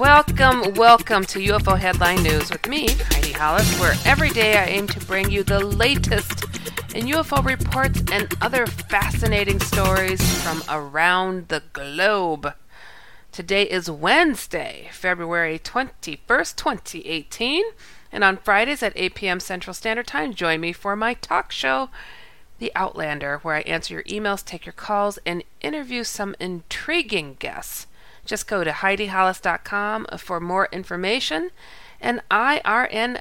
Welcome, welcome to UFO Headline News with me, Heidi Hollis, where every day I aim to bring you the latest in UFO reports and other fascinating stories from around the globe. Today is Wednesday, February 21st, 2018, and on Fridays at 8 p.m. Central Standard Time, join me for my talk show, The Outlander, where I answer your emails, take your calls, and interview some intriguing guests. Just go to HeidiHollis.com for more information and IRNChat.com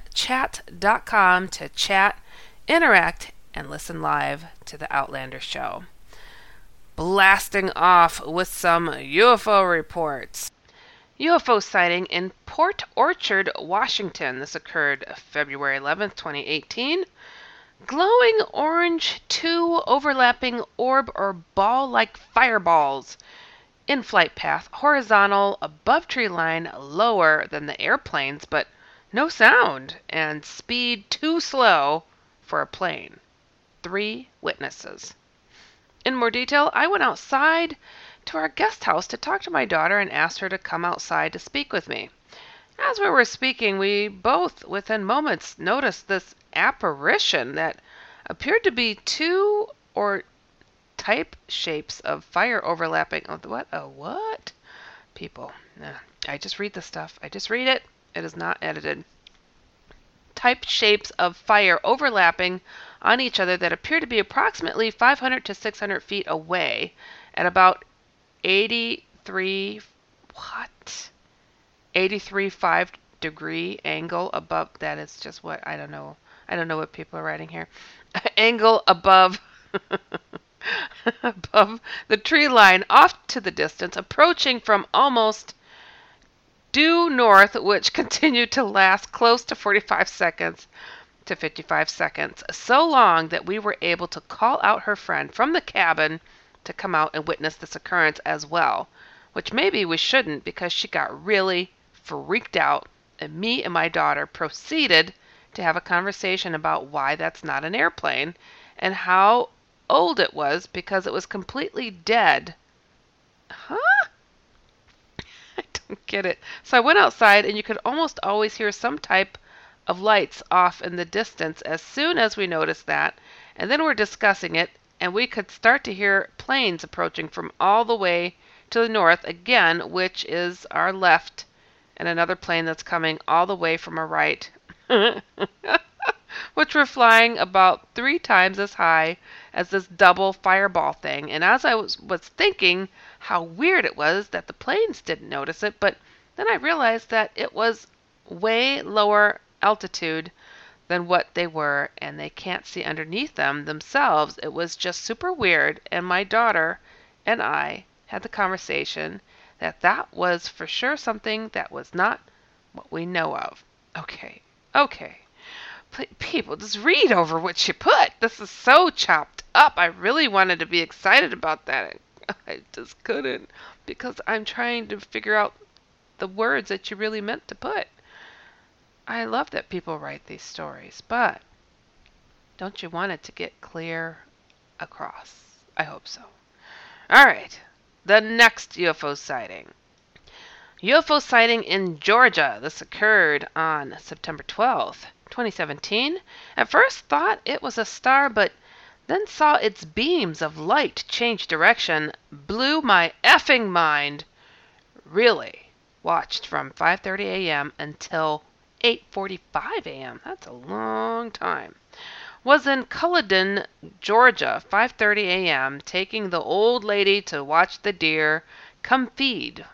to chat, interact, and listen live to the Outlander show. Blasting off with some UFO reports. UFO sighting in Port Orchard, Washington. This occurred February 11th, 2018. Glowing orange, two overlapping orb or ball like fireballs in flight path, horizontal, above tree line, lower than the airplanes, but no sound, and speed too slow for a plane. Three witnesses. In more detail, I went outside to our guest house to talk to my daughter and asked her to come outside to speak with me. As we were speaking, we both, within moments, noticed this apparition that appeared to be two or type shapes of fire overlapping. Oh, what? A what? People. Nah, I just read the stuff. I just read it. It is not edited. Type shapes of fire overlapping on each other that appear to be approximately 500 to 600 feet away at about 83 what 83 5 degree angle above that is just what I don't know I don't know what people are writing here angle above above the tree line off to the distance, approaching from almost due north, which continued to last close to 45 seconds to 55 seconds, so long that we were able to call out her friend from the cabin to come out and witness this occurrence as well, which maybe we shouldn't because she got really freaked out, and me and my daughter proceeded to have a conversation about why that's not an airplane and how old it was because it was completely dead. Huh? I don't get it. So I went outside and you could almost always hear some type of lights off in the distance as soon as we noticed that. And then we're discussing it and we could start to hear planes approaching from all the way to the north again, which is our left, and another plane that's coming all the way from our right. which were flying about three times as high as this double fireball thing. And as I was, was thinking how weird it was that the planes didn't notice it, but then I realized that it was way lower altitude than what they were, and they can't see underneath them themselves. It was just super weird, and my daughter and I had the conversation that that was for sure something that was not what we know of. Okay, okay. People, just read over what you put. This is so chopped up. I really wanted to be excited about that. I just couldn't because I'm trying to figure out the words that you really meant to put. I love that people write these stories, but don't you want it to get clear across? I hope so. All right, the next UFO sighting. UFO sighting in Georgia. This occurred on September 12th. 2017, at first thought it was a star, but then saw its beams of light change direction, blew my effing mind. Really, watched from 5:30 a.m. until 8:45 a.m. That's a long time. Was in Culloden, Georgia, 5:30 a.m., taking the old lady to watch the deer come feed.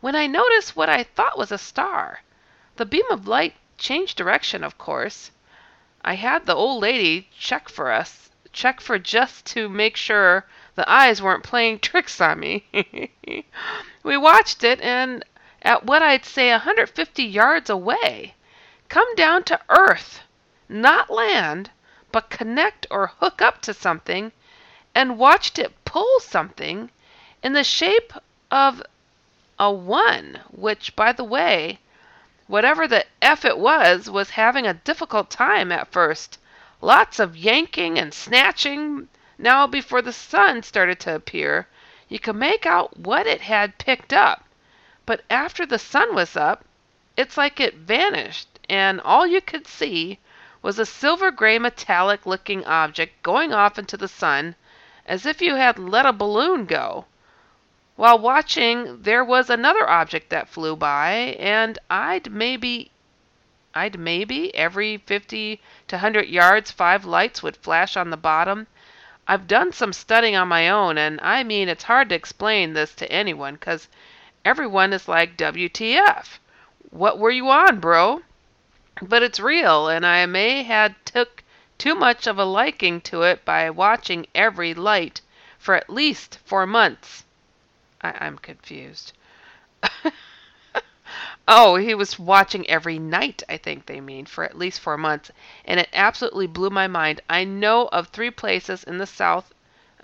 When I noticed what I thought was a star, the beam of light changed direction, of course. I had the old lady check for us, check for just to make sure the eyes weren't playing tricks on me. we watched it, and at what I'd say 150 yards away, come down to earth, not land, but connect or hook up to something, and watched it pull something in the shape of a one, which, by the way, whatever the F it was, was having a difficult time at first. Lots of yanking and snatching. Now, before the sun started to appear, you could make out what it had picked up. But after the sun was up, it's like it vanished, and all you could see was a silver gray metallic looking object going off into the sun as if you had let a balloon go. While watching, there was another object that flew by, and I'd maybe I'd maybe every 50 to 100 yards five lights would flash on the bottom. I've done some studying on my own, and I mean it's hard to explain this to anyone cuz everyone is like WTF. What were you on, bro? But it's real, and I may had took too much of a liking to it by watching every light for at least four months. I, am confused. oh, he was watching every night, I think they mean, for at least four months, and it absolutely blew my mind. I know of three places in the south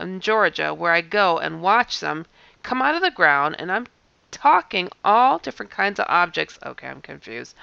in Georgia where I go and watch them come out of the ground, and I'm talking all different kinds of objects. Okay, I'm confused.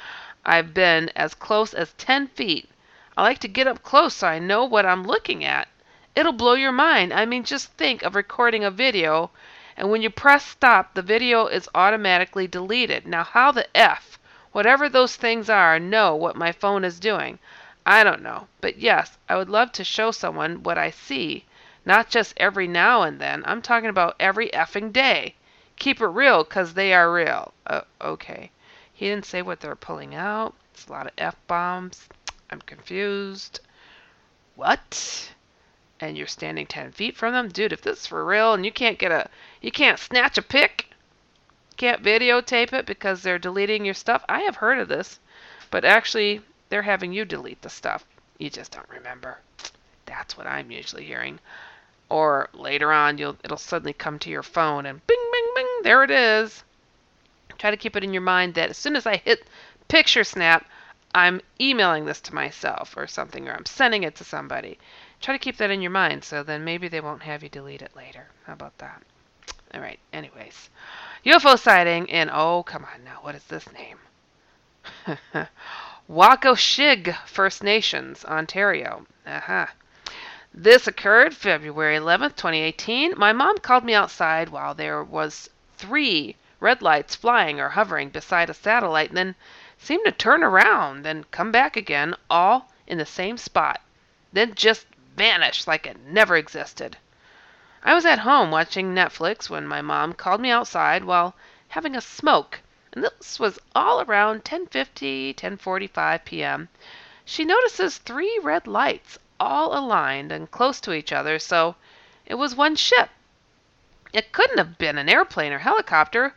I've been as close as 10 feet. I like to get up close so I know what I'm looking at. It'll blow your mind. I mean, just think of recording a video and when you press stop, the video is automatically deleted. Now, how the F, whatever those things are, know what my phone is doing? I don't know. But yes, I would love to show someone what I see. Not just every now and then. I'm talking about every effing day. Keep it real, 'cause they are real. Uh, okay. He didn't say what they're pulling out. It's a lot of F bombs. I'm confused. What? And you're standing 10 feet from them, dude, if this is for real and you can't get a, you can't snatch a pic, can't videotape it because they're deleting your stuff. I have heard of this, but actually they're having you delete the stuff. You just don't remember. That's what I'm usually hearing. Or later on, you'll it'll suddenly come to your phone and bing, bing, bing, there it is. Try to keep it in your mind that as soon as I hit picture snap, I'm emailing this to myself or something, or I'm sending it to somebody. Try to keep that in your mind so then maybe they won't have you delete it later. How about that? All right, anyways. UFO sighting in, oh, come on now, what is this name? Wakoshig First Nations, Ontario. Uh-huh. This occurred February 11th, 2018. My mom called me outside while there was three red lights flying or hovering beside a satellite and then seemed to turn around, then come back again, all in the same spot. Then just vanished like it never existed. I was at home watching Netflix when my mom called me outside while having a smoke, and this was all around 10:50, 10:45 p.m. She notices three red lights all aligned and close to each other, so it was one ship. It couldn't have been an airplane or helicopter.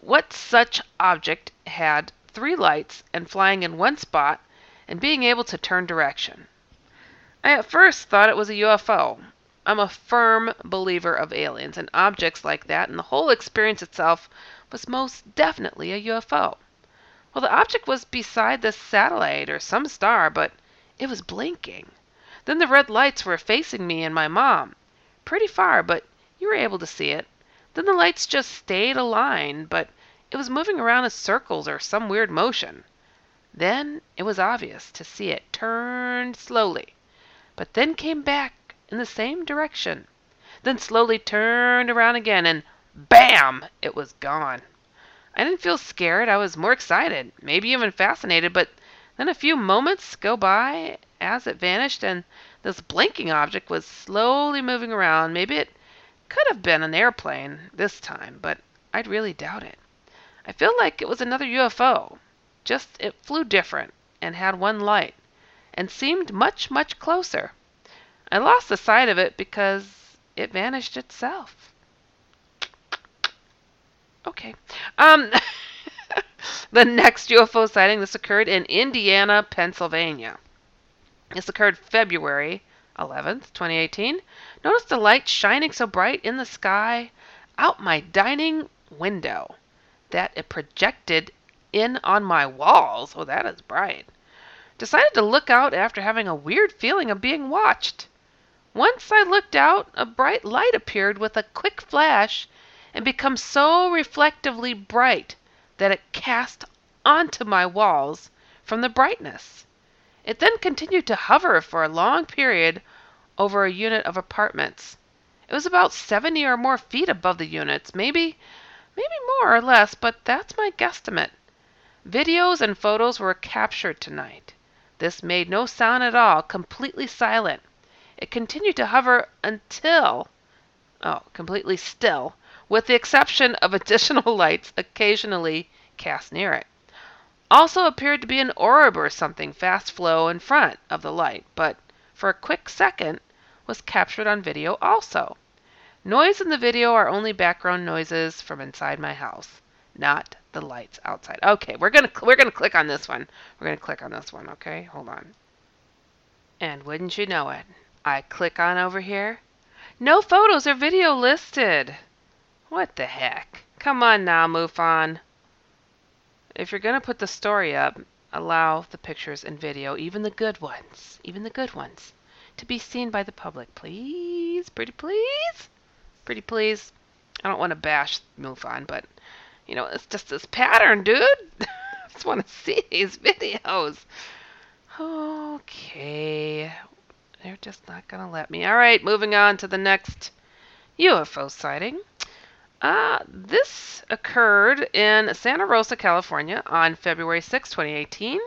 What such object had three lights and flying in one spot and being able to turn direction? I at first thought it was a UFO. I'm a firm believer of aliens and objects like that, and the whole experience itself was most definitely a UFO. Well, the object was beside the satellite or some star, but it was blinking. Then the red lights were facing me and my mom. Pretty far, but you were able to see it. Then the lights just stayed aligned, but it was moving around in circles or some weird motion. Then it was obvious to see it turn slowly but then came back in the same direction, then slowly turned around again, and BAM! It was gone. I didn't feel scared. I was more excited, maybe even fascinated, but then a few moments go by as it vanished, and this blinking object was slowly moving around. Maybe it could have been an airplane this time, but I'd really doubt it. I feel like it was another UFO, just it flew different and had one light and seemed much, much closer. I lost the sight of it because it vanished itself. Okay. Um, the next UFO sighting, this occurred in Indiana, Pennsylvania. This occurred February 11th, 2018, noticed a light shining so bright in the sky out my dining window that it projected in on my walls. Oh, that is bright. Decided to look out after having a weird feeling of being watched. Once I looked out, a bright light appeared with a quick flash and became so reflectively bright that it cast onto my walls from the brightness. It then continued to hover for a long period over a unit of apartments. It was about 70 or more feet above the units, maybe maybe more or less, but that's my guesstimate. Videos and photos were captured tonight. This made no sound at all, completely silent. It continued to hover until oh, completely still, with the exception of additional lights occasionally cast near it. Also appeared to be an orb or something fast flow in front of the light, but for a quick second was captured on video also. Noise in the video are only background noises from inside my house, not the lights outside. Okay, we're gonna we're gonna click on this one. We're gonna click on this one. Okay, hold on. And wouldn't you know it, I click on over here. No photos or video listed. What the heck? Come on now, MUFON. If you're to put the story up, allow the pictures and video, even the good ones, even the good ones, to be seen by the public. Please, pretty please, pretty please. I don't want to bash MUFON, but you know, it's just this pattern, dude. I just want to see these videos. Okay. They're just not going to let me. All right, moving on to the next UFO sighting. Uh, this occurred in Santa Rosa, California on February 6, 2018.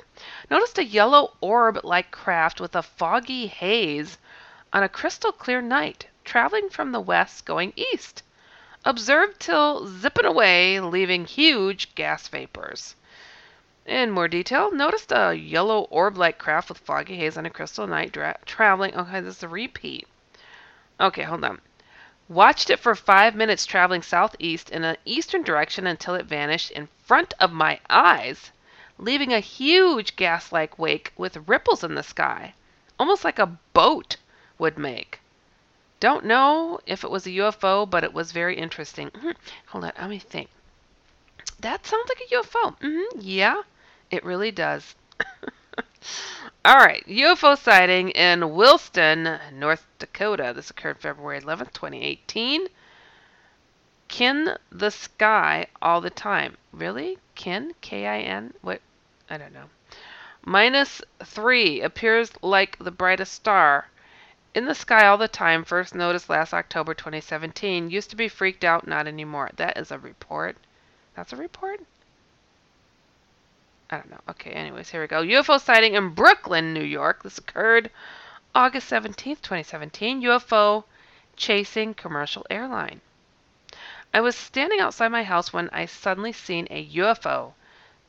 Noticed a yellow orb like craft with a foggy haze on a crystal clear night, traveling from the west going east. Observed till zipping away, leaving huge gas vapors. In more detail, noticed a yellow orb-like craft with foggy haze on a crystal night dra- traveling. Okay, this is a repeat. Okay, hold on. Watched it for five minutes traveling southeast in an eastern direction until it vanished in front of my eyes, leaving a huge gas-like wake with ripples in the sky, almost like a boat would make. Don't know if it was a UFO, but it was very interesting. Mhm. Hold on, let me think. That sounds like a UFO. hmm yeah, it really does. All right, UFO sighting in Williston, North Dakota. This occurred February 11, 2018. Kin the sky all the time. Really? Kin? K I N? What? I don't know. Minus three appears like the brightest star. In the sky all the time, first noticed last October 2017. Used to be freaked out, not anymore. That is a report. That's a report? I don't know. Okay, anyways, here we go. UFO sighting in Brooklyn, New York. This occurred August 17th, 2017. UFO chasing commercial airline. I was standing outside my house when I suddenly seen a UFO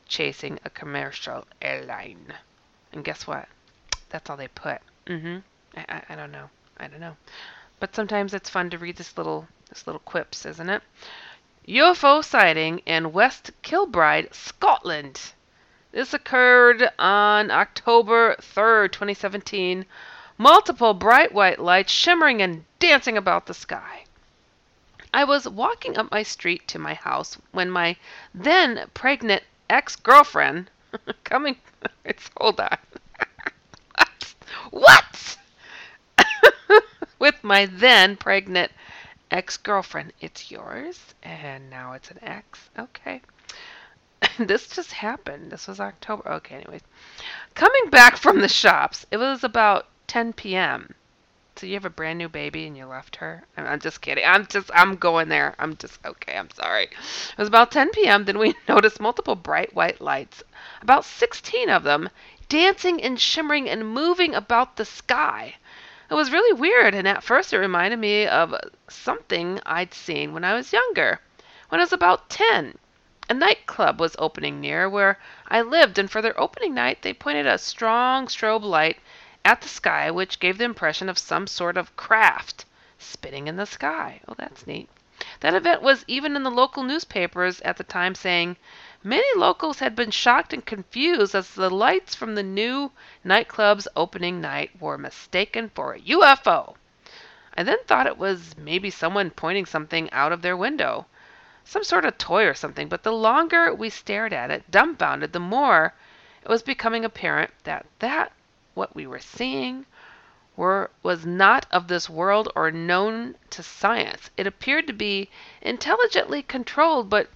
chasing a commercial airline. And guess what? That's all they put. Mm-hmm. I, I, I don't know. I don't know. But sometimes it's fun to read this little this little quips, isn't it? UFO sighting in West Kilbride, Scotland. This occurred on October 3rd, 2017. Multiple bright white lights shimmering and dancing about the sky. I was walking up my street to my house when my then pregnant ex girlfriend coming. It's hold on. what? With my then pregnant ex girlfriend. It's yours, and now it's an ex. Okay. this just happened. This was October. Okay, anyways. Coming back from the shops, it was about 10 p.m. So you have a brand new baby and you left her? I'm, just kidding. I'm just, I'm going there. I'm just, okay, I'm sorry. It was about 10 p.m. Then we noticed multiple bright white lights, about 16 of them, dancing and shimmering and moving about the sky. It was really weird, and at first it reminded me of something I'd seen when I was younger, when I was about 10. A nightclub was opening near where I lived, and for their opening night they pointed a strong strobe light at the sky, which gave the impression of some sort of craft spinning in the sky. Oh, that's neat. That event was even in the local newspapers at the time, saying many locals had been shocked and confused as the lights from the new nightclub's opening night were mistaken for a UFO. I then thought it was maybe someone pointing something out of their window, some sort of toy or something, but the longer we stared at it, dumbfounded, the more it was becoming apparent that that what we were seeing were, was not of this world or known to science. It appeared to be intelligently controlled, but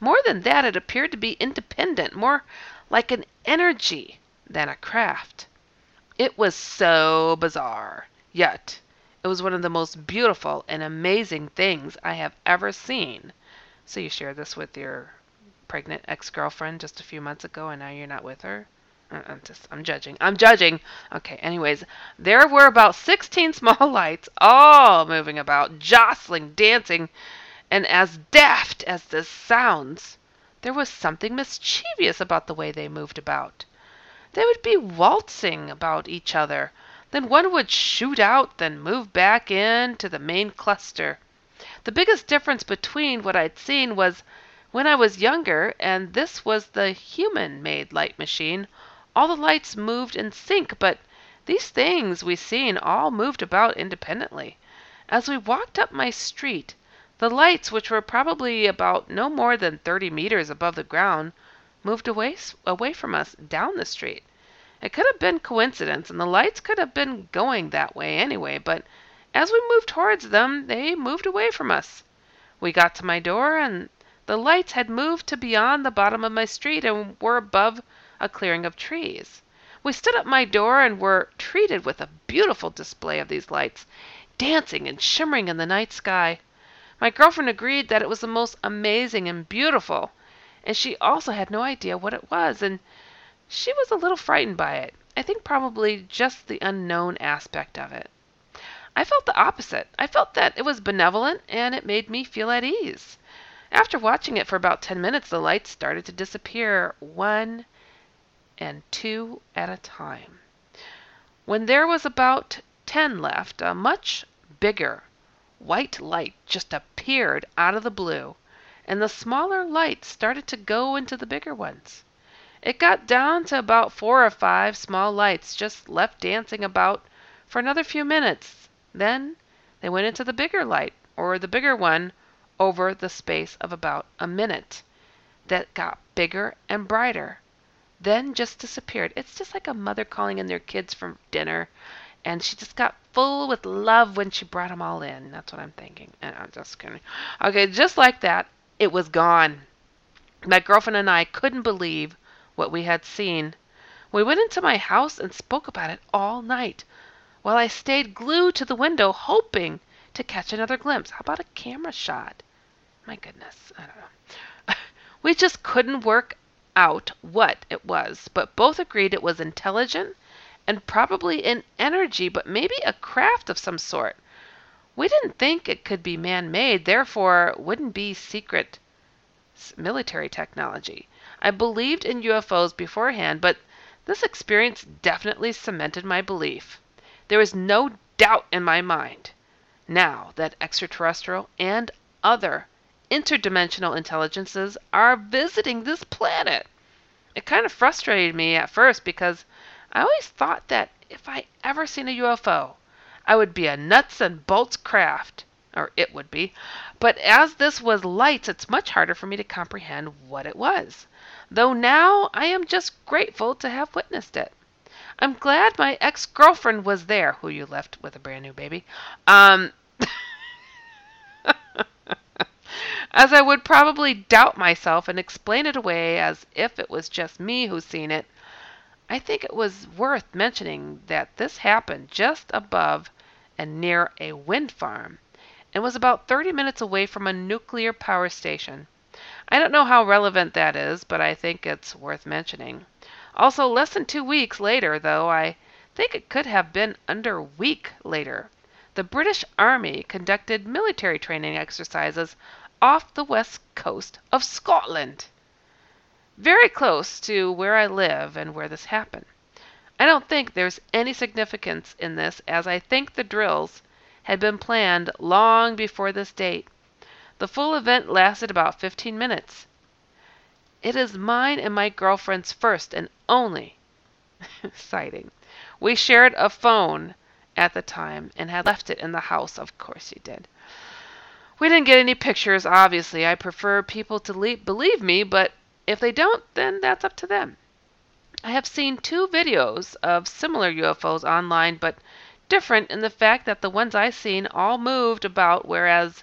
more than that, it appeared to be independent, more like an energy than a craft. It was so bizarre, yet it was one of the most beautiful and amazing things I have ever seen. So you shared this with your pregnant ex-girlfriend just a few months ago and now you're not with her? Uh, I'm just I'm judging. I'm judging. Okay, anyways, there were about 16 small lights all moving about, jostling, dancing, and as daft as this sounds, there was something mischievous about the way they moved about. They would be waltzing about each other, then one would shoot out, then move back in to the main cluster. The biggest difference between what I'd seen was when I was younger and this was the human made light machine all the lights moved in sync, but these things we seen all moved about independently. As we walked up my street, the lights, which were probably about no more than thirty meters above the ground, moved away away from us down the street. It could have been coincidence, and the lights could have been going that way anyway, but as we moved towards them, they moved away from us. We got to my door, and the lights had moved to beyond the bottom of my street and were above a clearing of trees. We stood at my door and were treated with a beautiful display of these lights, dancing and shimmering in the night sky. My girlfriend agreed that it was the most amazing and beautiful, and she also had no idea what it was, and she was a little frightened by it. I think probably just the unknown aspect of it. I felt the opposite. I felt that it was benevolent and it made me feel at ease. After watching it for about 10 minutes, the lights started to disappear one and two at a time. When there was about ten left, a much bigger white light just appeared out of the blue, and the smaller lights started to go into the bigger ones. It got down to about four or five small lights just left dancing about for another few minutes. Then they went into the bigger light, or the bigger one, over the space of about a minute. That got bigger and brighter then just disappeared. It's just like a mother calling in their kids from dinner, and she just got full with love when she brought them all in. That's what I'm thinking. And I'm just kidding. Okay, just like that, it was gone. My girlfriend and I couldn't believe what we had seen. We went into my house and spoke about it all night, while I stayed glued to the window, hoping to catch another glimpse. How about a camera shot? My goodness, I don't know. we just couldn't work out what it was, but both agreed it was intelligent and probably an energy, but maybe a craft of some sort. We didn't think it could be man made, therefore, wouldn't be secret military technology. I believed in UFOs beforehand, but this experience definitely cemented my belief. There is no doubt in my mind now that extraterrestrial and other interdimensional intelligences are visiting this planet. It kind of frustrated me at first because I always thought that if I ever seen a UFO, I would be a nuts and bolts craft, or it would be. But as this was lights, it's much harder for me to comprehend what it was. Though now I am just grateful to have witnessed it. I'm glad my ex girlfriend was there, who you left with a brand new baby. Um, as I would probably doubt myself and explain it away as if it was just me who seen it. I think it was worth mentioning that this happened just above and near a wind farm, and was about 30 minutes away from a nuclear power station. I don't know how relevant that is, but I think it's worth mentioning. Also, less than two weeks later, though I think it could have been under a week later, the British Army conducted military training exercises off the west coast of Scotland, very close to where I live and where this happened. I don't think there's any significance in this, as I think the drills had been planned long before this date. The full event lasted about 15 minutes. It is mine and my girlfriend's first and only sighting. We shared a phone at the time and had left it in the house. Of course you did. We didn't get any pictures, obviously. I prefer people to believe me, but if they don't, then that's up to them. I have seen two videos of similar UFOs online, but different in the fact that the ones I seen all moved about, whereas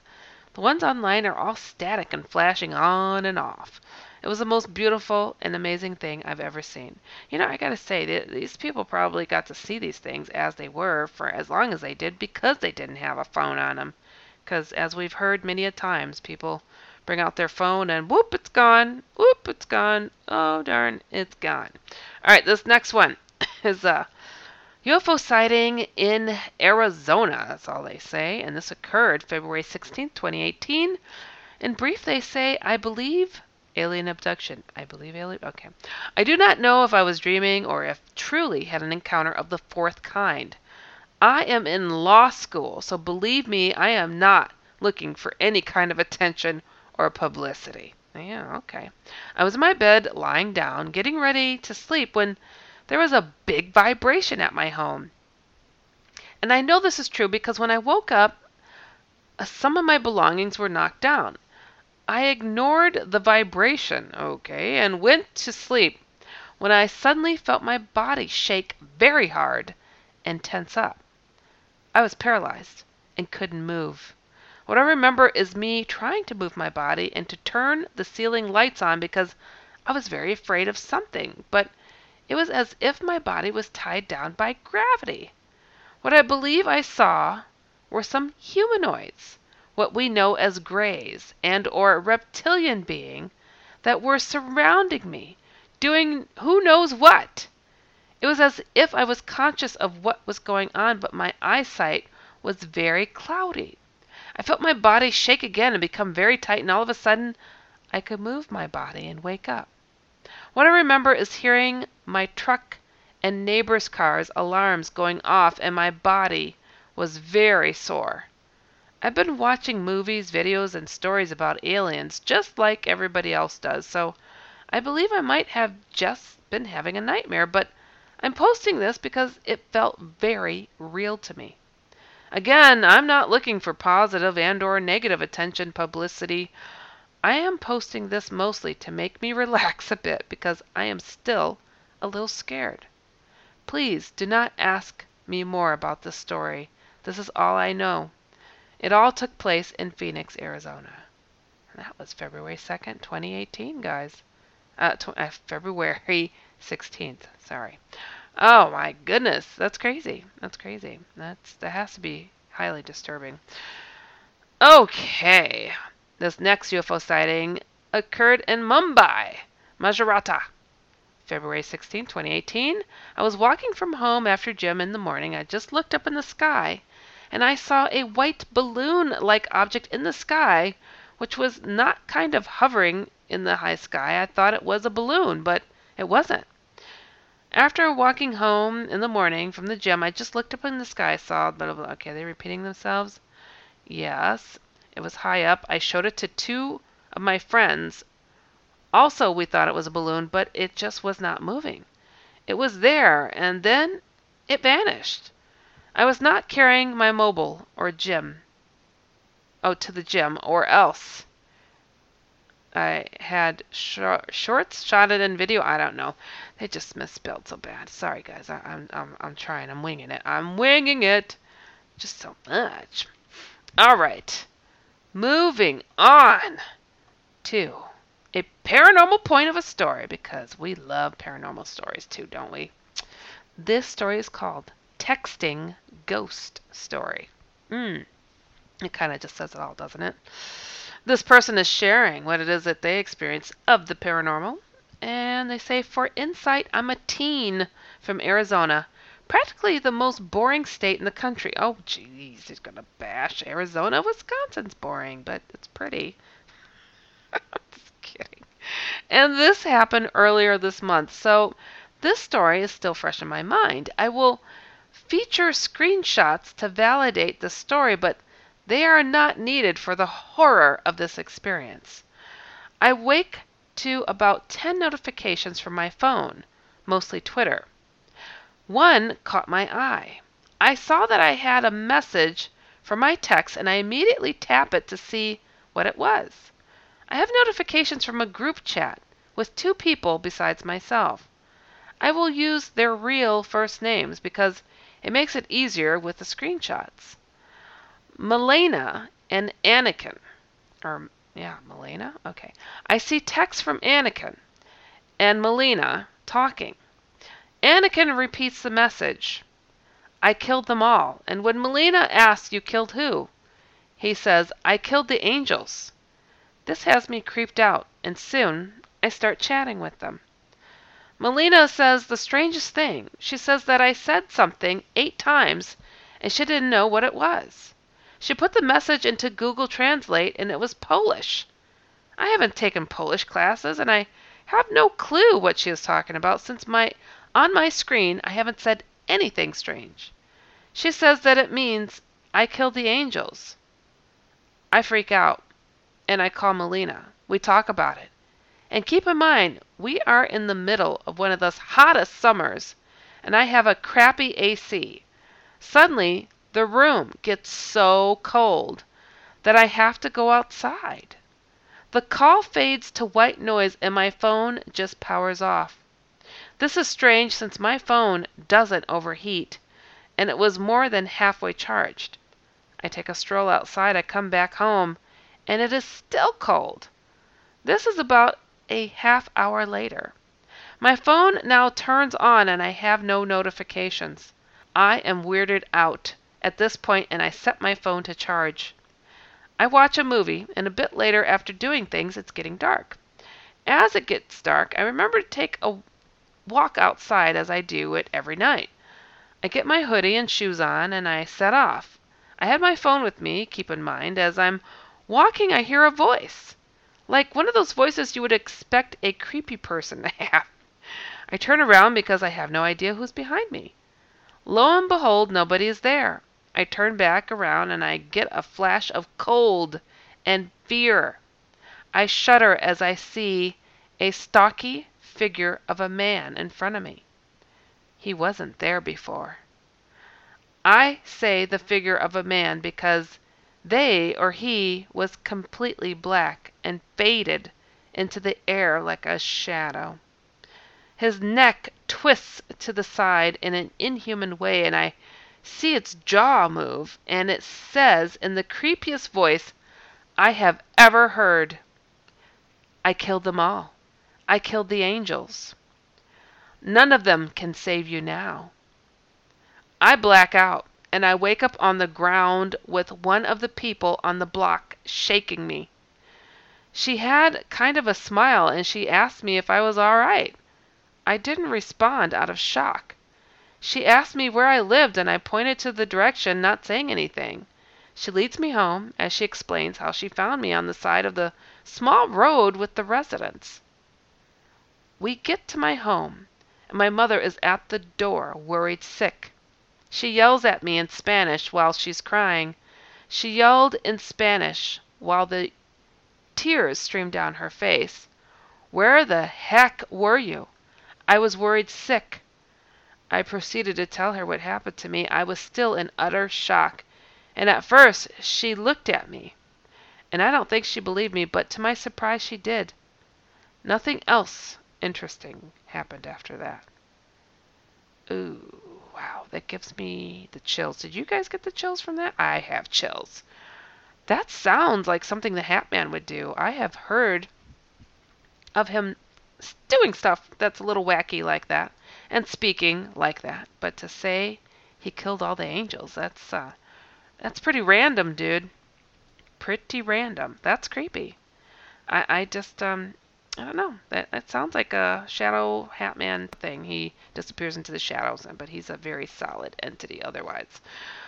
the ones online are all static and flashing on and off. It was the most beautiful and amazing thing I've ever seen. You know, I gotta say, these people probably got to see these things as they were for as long as they did because they didn't have a phone on them. Because as we've heard many a times, people bring out their phone and whoop, it's gone. Whoop, it's gone. Oh, darn, it's gone. All right, this next one is uh, a UFO sighting in Arizona. That's all they say. And this occurred February 16, 2018. In brief, they say, I believe alien abduction. I believe alien. Okay. I do not know if I was dreaming or if truly had an encounter of the fourth kind. I am in law school, so believe me, I am not looking for any kind of attention or publicity. Yeah, okay. I was in my bed, lying down, getting ready to sleep when there was a big vibration at my home. And I know this is true because when I woke up, uh, some of my belongings were knocked down. I ignored the vibration, okay, and went to sleep when I suddenly felt my body shake very hard and tense up. I was paralyzed and couldn't move. What I remember is me trying to move my body and to turn the ceiling lights on because I was very afraid of something, but it was as if my body was tied down by gravity. What I believe I saw were some humanoids, what we know as greys and or reptilian being that were surrounding me, doing who knows what. It was as if I was conscious of what was going on, but my eyesight was very cloudy. I felt my body shake again and become very tight, and all of a sudden I could move my body and wake up. What I remember is hearing my truck and neighbors' cars' alarms going off, and my body was very sore. I've been watching movies, videos, and stories about aliens just like everybody else does, so I believe I might have just been having a nightmare, but I'm posting this because it felt very real to me. Again, I'm not looking for positive and or negative attention publicity. I am posting this mostly to make me relax a bit because I am still a little scared. Please do not ask me more about this story. This is all I know. It all took place in Phoenix, Arizona. And that was February 2nd, 2018, guys. Uh, tw- uh, February 16th, sorry. Oh my goodness, that's crazy. That's crazy. That's that has to be highly disturbing. Okay, this next UFO sighting occurred in Mumbai, Maharashtra, February 16, 2018. I was walking from home after gym in the morning. I just looked up in the sky and I saw a white balloon like object in the sky, which was not kind of hovering in the high sky. I thought it was a balloon, but it wasn't. After walking home in the morning from the gym, I just looked up in the sky, saw blah, blah, blah. Okay, they're repeating themselves. Yes, it was high up. I showed it to two of my friends. Also, we thought it was a balloon, but it just was not moving. It was there, and then it vanished. I was not carrying my mobile or gym. Oh, to the gym, or else. I had sh- shorts shot it in video. I don't know. They just misspelled so bad. Sorry, guys. I, am I'm, I'm I'm trying. I'm winging it. I'm winging it. Just so much. All right. Moving on to a paranormal point of a story because we love paranormal stories too, don't we? This story is called Texting Ghost Story. Hmm. It kind of just says it all, doesn't it? This person is sharing what it is that they experience of the paranormal. And they say, for insight, I'm a teen from Arizona, practically the most boring state in the country. Oh, geez, he's going to bash Arizona. Wisconsin's boring, but it's pretty. Just kidding. And this happened earlier this month. So this story is still fresh in my mind. I will feature screenshots to validate the story, but They are not needed for the horror of this experience. I wake to about 10 notifications from my phone, mostly Twitter. One caught my eye. I saw that I had a message from my text and I immediately tap it to see what it was. I have notifications from a group chat with two people besides myself. I will use their real first names because it makes it easier with the screenshots. Milena and Anakin. Or, yeah, Milena? Okay. I see text from Anakin and Melina talking. Anakin repeats the message I killed them all. And when Melina asks, You killed who? He says, I killed the angels. This has me creeped out, and soon I start chatting with them. Melina says the strangest thing. She says that I said something eight times and she didn't know what it was. She put the message into Google Translate and it was Polish. I haven't taken Polish classes and I have no clue what she is talking about since my on my screen I haven't said anything strange. She says that it means I killed the angels. I freak out and I call Melina. We talk about it. And keep in mind, we are in the middle of one of the hottest summers, and I have a crappy AC. Suddenly, the room gets so cold that I have to go outside. The call fades to white noise and my phone just powers off. This is strange since my phone doesn't overheat, and it was more than halfway charged. I take a stroll outside, I come back home, and it is still cold. This is about a half hour later. My phone now turns on and I have no notifications. I am weirded out at this point and I set my phone to charge. I watch a movie and a bit later after doing things it's getting dark. As it gets dark, I remember to take a walk outside as I do it every night. I get my hoodie and shoes on and I set off. I had my phone with me, keep in mind, as I'm walking I hear a voice. Like one of those voices you would expect a creepy person to have. I turn around because I have no idea who's behind me. Lo and behold, nobody is there. I turn back around and I get a flash of cold and fear. I shudder as I see a stocky figure of a man in front of me. He wasn't there before. I say the figure of a man because they or he was completely black and faded into the air like a shadow. His neck twists to the side in an inhuman way, and I see its jaw move, and it says in the creepiest voice I have ever heard I killed them all. I killed the angels. None of them can save you now. I black out and I wake up on the ground with one of the people on the block shaking me. She had kind of a smile and she asked me if I was all right. I didn't respond out of shock. She asked me where I lived and I pointed to the direction, not saying anything. She leads me home as she explains how she found me on the side of the small road with the residence. We get to my home and my mother is at the door, worried sick. She yells at me in Spanish while she's crying. She yelled in Spanish while the tears streamed down her face. Where the heck were you? I was worried sick. I proceeded to tell her what happened to me. I was still in utter shock, and at first she looked at me. And I don't think she believed me, but to my surprise she did. Nothing else interesting happened after that. Ooh. Wow, that gives me the chills. Did you guys get the chills from that? I have chills. That sounds like something the Hat Man would do. I have heard of him doing stuff that's a little wacky like that and speaking like that. But to say he killed all the angels, that's uh that's pretty random, dude. Pretty random. That's creepy. I I just um I don't know. That that sounds like a Shadow Hatman thing. He disappears into the shadows, but he's a very solid entity otherwise.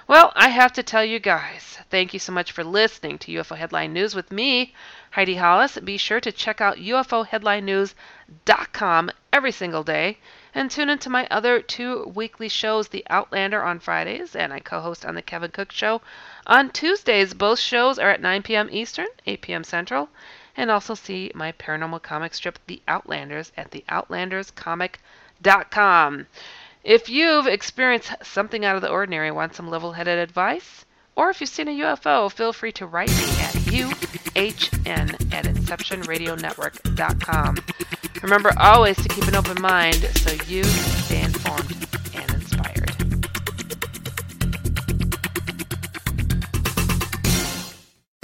Well, I have to tell you guys, thank you so much for listening to UFO Headline News with me, Heidi Hollis. Be sure to check out UFOHeadlineNews.com every single day. And tune into my other two weekly shows, The Outlander on Fridays, and I co host on The Kevin Cook Show on Tuesdays. Both shows are at 9 p.m. Eastern, 8 p.m. Central. And also see my paranormal comic strip, The Outlanders, at theoutlanderscomic.com. If you've experienced something out of the ordinary, want some level headed advice, or if you've seen a UFO, feel free to write me at uhn at inceptionradionetwork.com. Remember always to keep an open mind so you stay informed and inspired.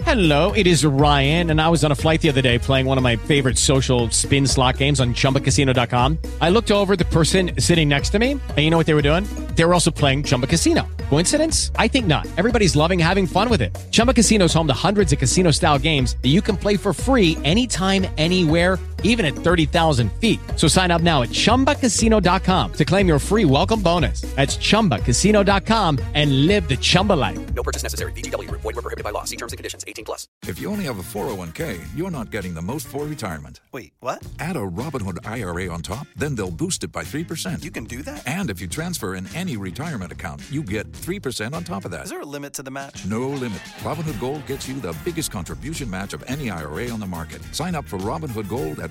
Hello, it is Ryan, and I was on a flight the other day playing one of my favorite social spin slot games on chumbacasino.com. I looked over the person sitting next to me, and you know what they were doing? They were also playing Chumba Casino. Coincidence? I think not. Everybody's loving having fun with it. Chumba Casino is home to hundreds of casino style games that you can play for free anytime, anywhere, even at 30,000 feet. So sign up now at chumbacasino.com to claim your free welcome bonus. That's chumbacasino.com and live the Chumba life. No purchase necessary. VGW Group. Void were prohibited by law. See terms and conditions. 18 plus. If you only have a 401k, you're not getting the most for retirement. Wait, what? Add a Robinhood IRA on top, then they'll boost it by 3%. You can do that? And if you transfer in any retirement account, you get 3% on top of that. Is there a limit to the match? No limit. Robinhood Gold gets you the biggest contribution match of any IRA on the market. Sign up for Robinhood Gold at